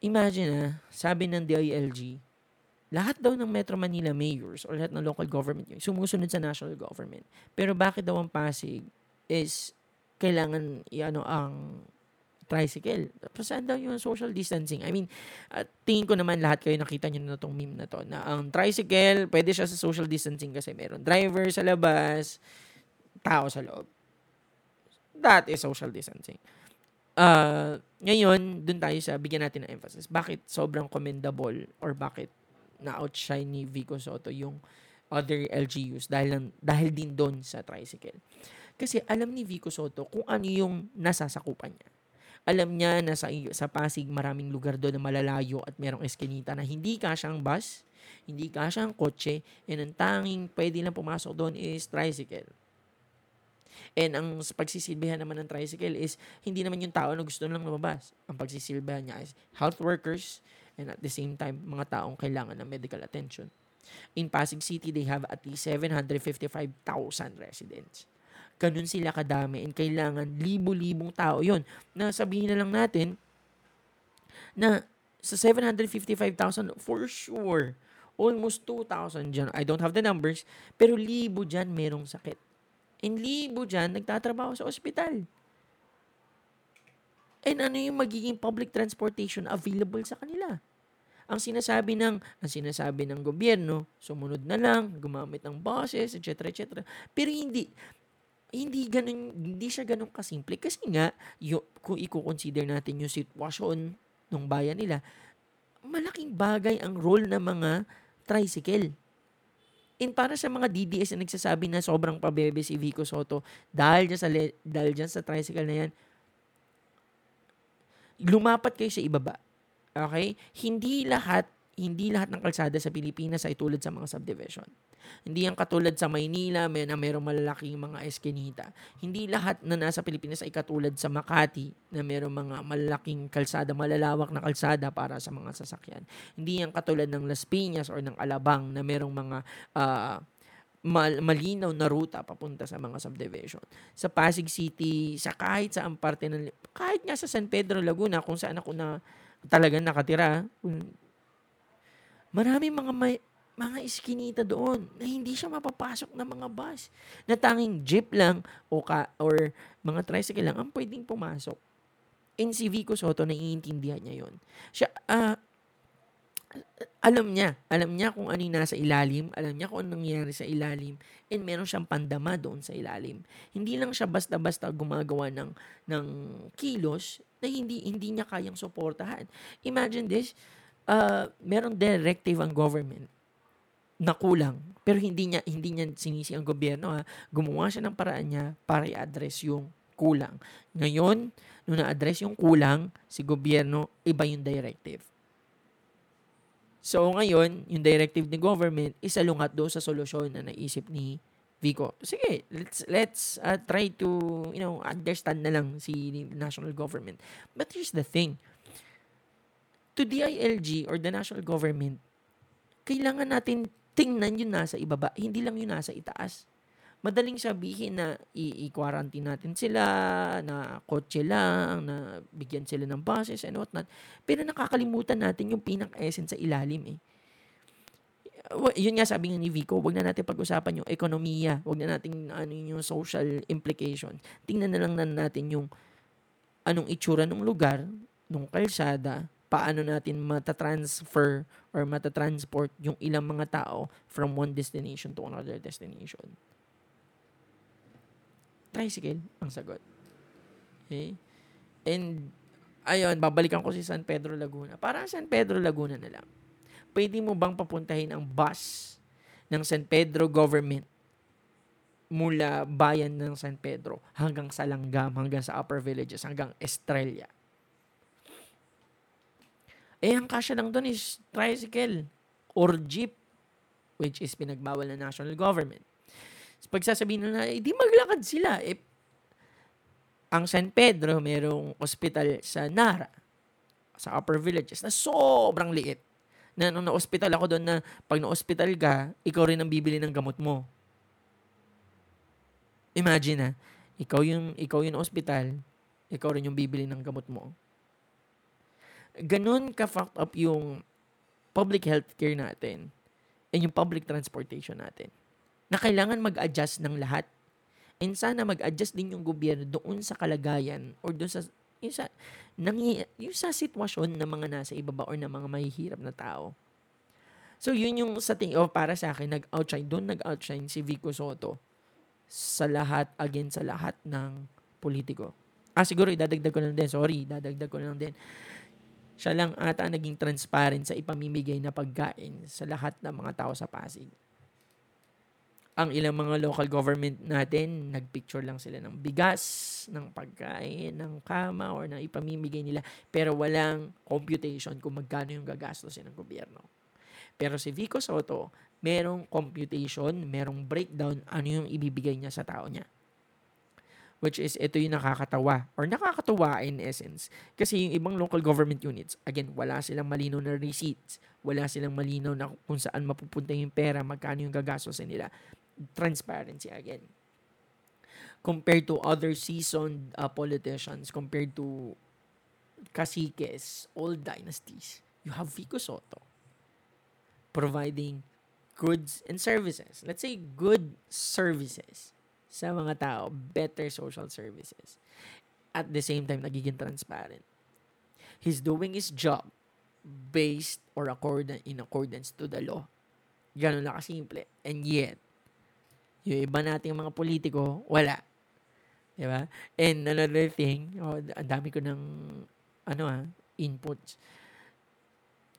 Imagine ah, sabi ng DILG, lahat daw ng Metro Manila mayors or lahat ng local government yun, sumusunod sa national government. Pero bakit daw ang Pasig is kailangan ano ang tricycle. Saan daw yung social distancing? I mean, uh, tingin ko naman lahat kayo nakita nyo na itong meme na to, na ang tricycle, pwede siya sa social distancing kasi meron driver sa labas, tao sa loob. That is social distancing. Uh, ngayon, dun tayo sa bigyan natin ng emphasis. Bakit sobrang commendable or bakit na-outshine ni Vico Soto yung other LGUs dahil, dahil din doon sa tricycle. Kasi alam ni Vico Soto kung ano yung nasasakupan niya. Alam niya na sa, sa Pasig maraming lugar doon na malalayo at merong eskinita na hindi kasyang bus, hindi kasyang kotse, and ang tanging pwede lang pumasok doon is tricycle. And ang pagsisilbihan naman ng tricycle is hindi naman yung tao na gusto lang lumabas. Ang pagsisilbihan niya is health workers, and at the same time, mga taong kailangan ng medical attention. In Pasig City, they have at least 755,000 residents. Ganun sila kadami and kailangan libo-libong tao yon na sabihin na lang natin na sa 755,000 for sure almost 2,000 dyan. I don't have the numbers, pero libo dyan merong sakit. And libo dyan nagtatrabaho sa ospital. And ano yung magiging public transportation available sa kanila? Ang sinasabi ng ang sinasabi ng gobyerno, sumunod na lang, gumamit ng buses, etc. etc. Pero hindi hindi ganun, hindi siya ganun kasimple kasi nga yung, kung i-consider natin yung sitwasyon ng bayan nila, malaking bagay ang role ng mga tricycle. In para sa mga DDS na nagsasabi na sobrang pabebe si Vico Soto dahil dyan sa, dahil dyan sa tricycle na yan, lumapat kayo sa ibaba. Okay? Hindi lahat hindi lahat ng kalsada sa Pilipinas ay tulad sa mga subdivision. Hindi yan katulad sa Maynila may na mayroong malalaking mga eskinita. Hindi lahat na nasa Pilipinas ay katulad sa Makati na mayroong mga malalaking kalsada, malalawak na kalsada para sa mga sasakyan. Hindi yan katulad ng Las Piñas or ng Alabang na mayroong mga uh, mal- malinaw na ruta papunta sa mga subdivision. Sa Pasig City, sa kahit sa parte ng kahit nga sa San Pedro Laguna kung saan ako na talagang nakatira, maraming mga may, mga iskinita doon na hindi siya mapapasok ng mga bus. Na tanging jeep lang o ka, or mga tricycle lang ang pwedeng pumasok. Si Vico Soto, naiintindihan niya yon. Siya, uh, alam niya, alam niya kung ano nasa ilalim, alam niya kung anong nangyayari sa ilalim, and meron siyang pandama doon sa ilalim. Hindi lang siya basta-basta gumagawa ng, ng kilos na hindi, hindi niya kayang suportahan. Imagine this, uh, merong directive ang government na kulang, pero hindi niya, hindi niya sinisi ang gobyerno. Ha? Gumawa siya ng paraan niya para i-address yung kulang. Ngayon, nung na-address yung kulang, si gobyerno, iba yung directive So ngayon, yung directive ni government is alungat do sa solusyon na naisip ni Vico. Sige, let's let's uh, try to, you know, understand na lang si national government. But here's the thing. To DILG or the national government, kailangan natin tingnan yung nasa ibaba, hindi lang yung nasa itaas madaling sabihin na i-quarantine natin sila, na kotse lang, na bigyan sila ng buses and whatnot. Pero nakakalimutan natin yung pinaka-essence sa ilalim eh. Yun nga sabi nga ni Vico, wag na natin pag-usapan yung ekonomiya, wag na natin ano yung social implication. Tingnan na lang na natin yung anong itsura ng lugar, ng kalsada, paano natin matatransfer or matatransport yung ilang mga tao from one destination to another destination tricycle ang sagot. Okay? And, ayun, babalikan ko si San Pedro Laguna. Para San Pedro Laguna na lang. Pwede mo bang papuntahin ang bus ng San Pedro government mula bayan ng San Pedro hanggang sa Langgam, hanggang sa Upper Villages, hanggang Estrella. Eh, ang kasya lang doon is tricycle or jeep, which is pinagbawal ng national government. Pagsasabihin na, eh, di maglakad sila. Eh, ang San Pedro, merong ospital sa Nara, sa Upper Villages, na sobrang liit. Na nung na-hospital ako doon na pag na-hospital ka, ikaw rin ang bibili ng gamot mo. Imagine na, ikaw yung, ikaw yung hospital, ikaw rin yung bibili ng gamot mo. Ganun ka-fucked up yung public health care natin and yung public transportation natin na kailangan mag-adjust ng lahat. And sana mag-adjust din yung gobyerno doon sa kalagayan or doon sa yung sa, nang, yung sa sitwasyon ng mga nasa ibaba or ng mga mahihirap na tao. So, yun yung sa tingin, oh, para sa akin, nag-outshine, doon nag-outshine si Vico Soto sa lahat, again, sa lahat ng politiko. Ah, siguro, idadagdag ko lang din. Sorry, idadagdag ko lang din. Siya lang ata naging transparent sa ipamimigay na pagkain sa lahat ng mga tao sa Pasig ang ilang mga local government natin, nagpicture lang sila ng bigas, ng pagkain, ng kama, or ng ipamimigay nila, pero walang computation kung magkano yung gagastosin ng gobyerno. Pero si Vico Soto, merong computation, merong breakdown, ano yung ibibigay niya sa tao niya. Which is, ito yung nakakatawa, or nakakatuwa in essence. Kasi yung ibang local government units, again, wala silang malinaw na receipts, wala silang malinaw na kung saan mapupunta yung pera, magkano yung gagastosin nila transparency again. Compared to other seasoned uh, politicians, compared to caciques, old dynasties, you have Vico Soto providing goods and services. Let's say good services sa mga tao, better social services. At the same time, nagiging transparent. He's doing his job based or accordant in accordance to the law. Ganun lang kasimple. And yet, yung iba nating mga politiko, wala. Di ba? And another thing, oh, ang dami ko ng ano ah, inputs.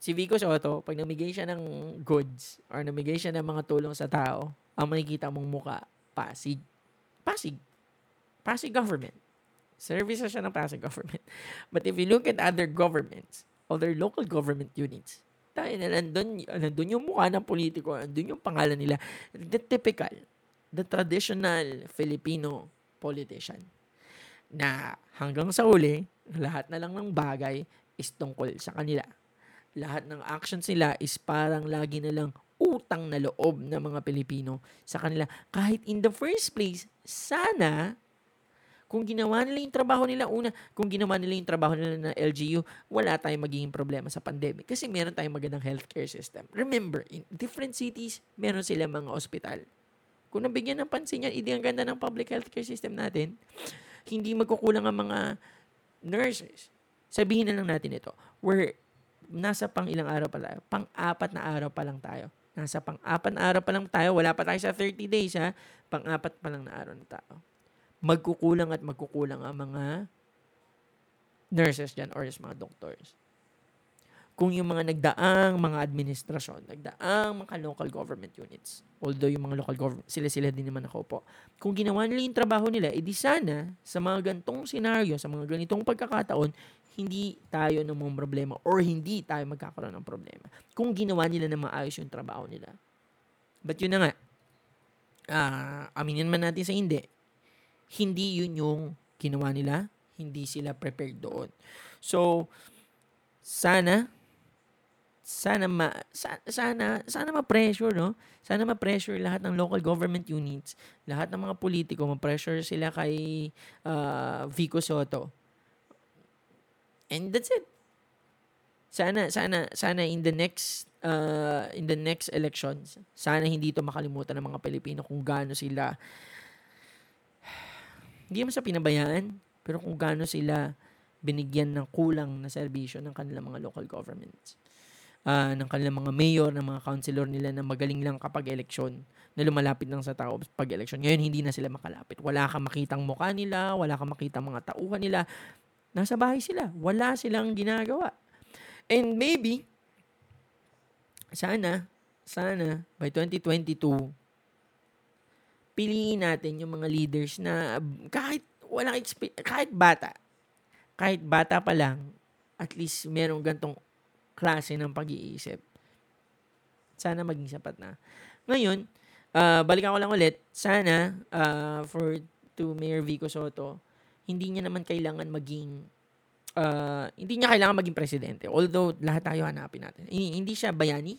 Si Vico Soto, pag namigay siya ng goods or namigay siya ng mga tulong sa tao, ang makikita mong muka, Pasig. Pasig. Pasig government. Service siya ng Pasig government. But if you look at other governments, other local government units, tayo na nandun, nandun yung mukha ng politiko, nandun yung pangalan nila. The typical the traditional Filipino politician na hanggang sa uli, lahat na lang ng bagay is tungkol sa kanila. Lahat ng actions nila is parang lagi na lang utang na loob ng mga Pilipino sa kanila. Kahit in the first place, sana kung ginawa nila yung trabaho nila una, kung ginawa nila yung trabaho nila na LGU, wala tayong magiging problema sa pandemic. Kasi meron tayong magandang healthcare system. Remember, in different cities, meron sila mga ospital. Kung nabigyan ng pansin yan, hindi ang ganda ng public healthcare system natin, hindi magkukulang ang mga nurses. Sabihin na lang natin ito, we're nasa pang ilang araw pa tayo? Pang-apat na araw pa lang tayo. Nasa pang-apat na araw pa lang tayo. Wala pa tayo sa 30 days, ha? Pang-apat pa lang na araw na tayo magkukulang at magkukulang ang mga nurses dyan or mga doctors. Kung yung mga nagdaang mga administrasyon, nagdaang mga local government units, although yung mga local government, sila-sila din naman ako po, kung ginawa nila yung trabaho nila, edi sana sa mga gantong senaryo, sa mga ganitong pagkakataon, hindi tayo ng mga problema or hindi tayo magkakaroon ng problema. Kung ginawa nila na maayos yung trabaho nila. But yun na nga, uh, aminin man natin sa hindi, hindi yun yung ginawa nila. Hindi sila prepared doon. So, sana, sana ma, sana, sana ma-pressure, no? Sana ma-pressure lahat ng local government units, lahat ng mga politiko, ma-pressure sila kay uh, Vico Soto. And that's it. Sana, sana, sana in the next uh, in the next elections, sana hindi to makalimutan ng mga Pilipino kung gaano sila hindi naman sa pinabayaan, pero kung gaano sila binigyan ng kulang na serbisyo ng kanilang mga local governments. Uh, ng kanilang mga mayor, ng mga councilor nila na magaling lang kapag eleksyon, na lumalapit lang sa tao pag eleksyon. Ngayon, hindi na sila makalapit. Wala kang makitang mukha nila, wala kang makitang mga tauhan nila. Nasa bahay sila. Wala silang ginagawa. And maybe, sana, sana, by 2022, piliin natin yung mga leaders na kahit walang exp- kahit bata, kahit bata pa lang, at least merong gantong klase ng pag-iisip. Sana maging sapat na. Ngayon, uh, balikan ko lang ulit, sana uh, for to Mayor Vico Soto, hindi niya naman kailangan maging uh, hindi niya kailangan maging presidente. Although lahat tayo hanapin natin. Hindi siya bayani,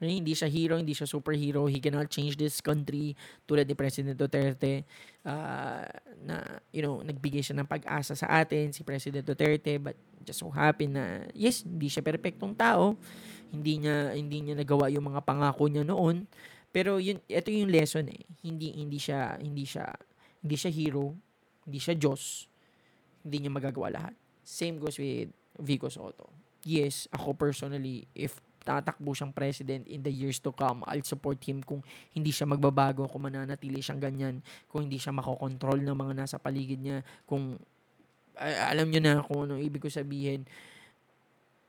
hindi siya hero, hindi siya superhero. He cannot change this country tulad ni President Duterte uh, na, you know, nagbigay siya ng pag-asa sa atin, si President Duterte. But just so happen na, yes, hindi siya perfectong tao. Hindi niya, hindi niya nagawa yung mga pangako niya noon. Pero yun, ito yung lesson eh. Hindi, hindi siya, hindi siya, hindi siya hero. Hindi siya Diyos. Hindi niya magagawa lahat. Same goes with Vico Soto. Yes, ako personally, if tatakbo siyang president in the years to come, I'll support him kung hindi siya magbabago, kung mananatili siyang ganyan, kung hindi siya makokontrol ng mga nasa paligid niya, kung alam niyo na kung ano ibig ko sabihin.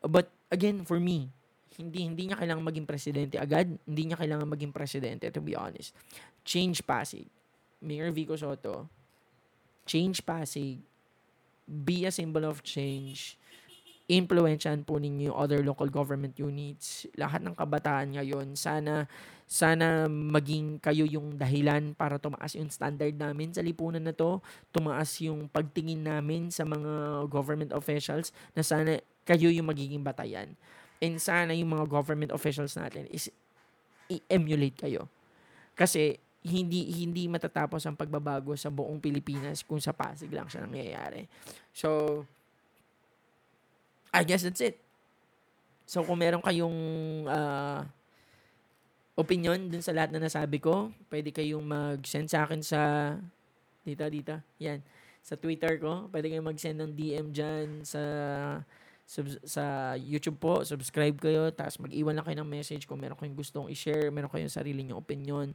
But again, for me, hindi hindi niya kailangan maging presidente agad, hindi niya kailangan maging presidente to be honest. Change Pasig. Mayor Vico Soto, change Pasig, be a symbol of change, impluensyahan po ninyo other local government units, lahat ng kabataan ngayon, sana sana maging kayo yung dahilan para tumaas yung standard namin sa lipunan na to, tumaas yung pagtingin namin sa mga government officials na sana kayo yung magiging batayan. And sana yung mga government officials natin is i-emulate kayo. Kasi hindi hindi matatapos ang pagbabago sa buong Pilipinas kung sa Pasig lang siya nangyayari. So, I guess that's it. So, kung meron kayong uh, opinion dun sa lahat na nasabi ko, pwede kayong mag-send sa akin sa dito, dito. Yan. Sa Twitter ko. Pwede kayong mag-send ng DM dyan sa sub, sa YouTube po. Subscribe kayo. Tapos mag-iwan lang kayo ng message kung meron kayong gustong i-share. Meron kayong sarili nyong opinion.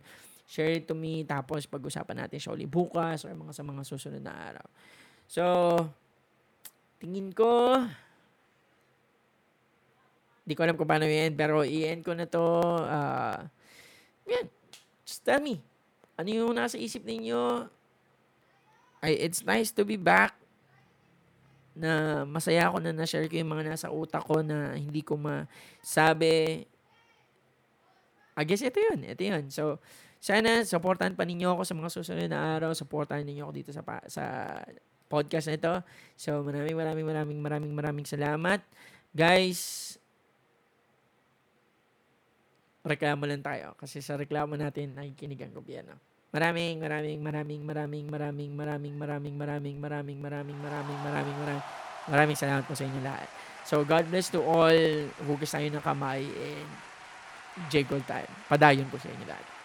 Share it to me. Tapos pag-usapan natin siya ulit bukas or mga sa mga susunod na araw. So, tingin ko, Di ko alam kung paano i-end, pero i-end ko na to. Uh, yan. Just tell me. Ano yung nasa isip ninyo? Ay, it's nice to be back na masaya ako na na-share ko yung mga nasa utak ko na hindi ko masabi. I guess ito yun. Ito yun. So, sana supportan pa ninyo ako sa mga susunod na araw. Supportan ninyo ako dito sa sa podcast na ito. So, maraming maraming maraming maraming maraming salamat. Guys, reklamo lang tayo. Kasi sa reklamo natin, nakikinig ang gobyerno. Maraming, maraming, maraming, maraming, maraming, maraming, maraming, maraming, maraming, maraming, maraming, maraming, maraming, maraming salamat po sa inyo lahat. So, God bless to all. Hugas tayo ng kamay and J Gold time. Padayon po sa inyo lahat.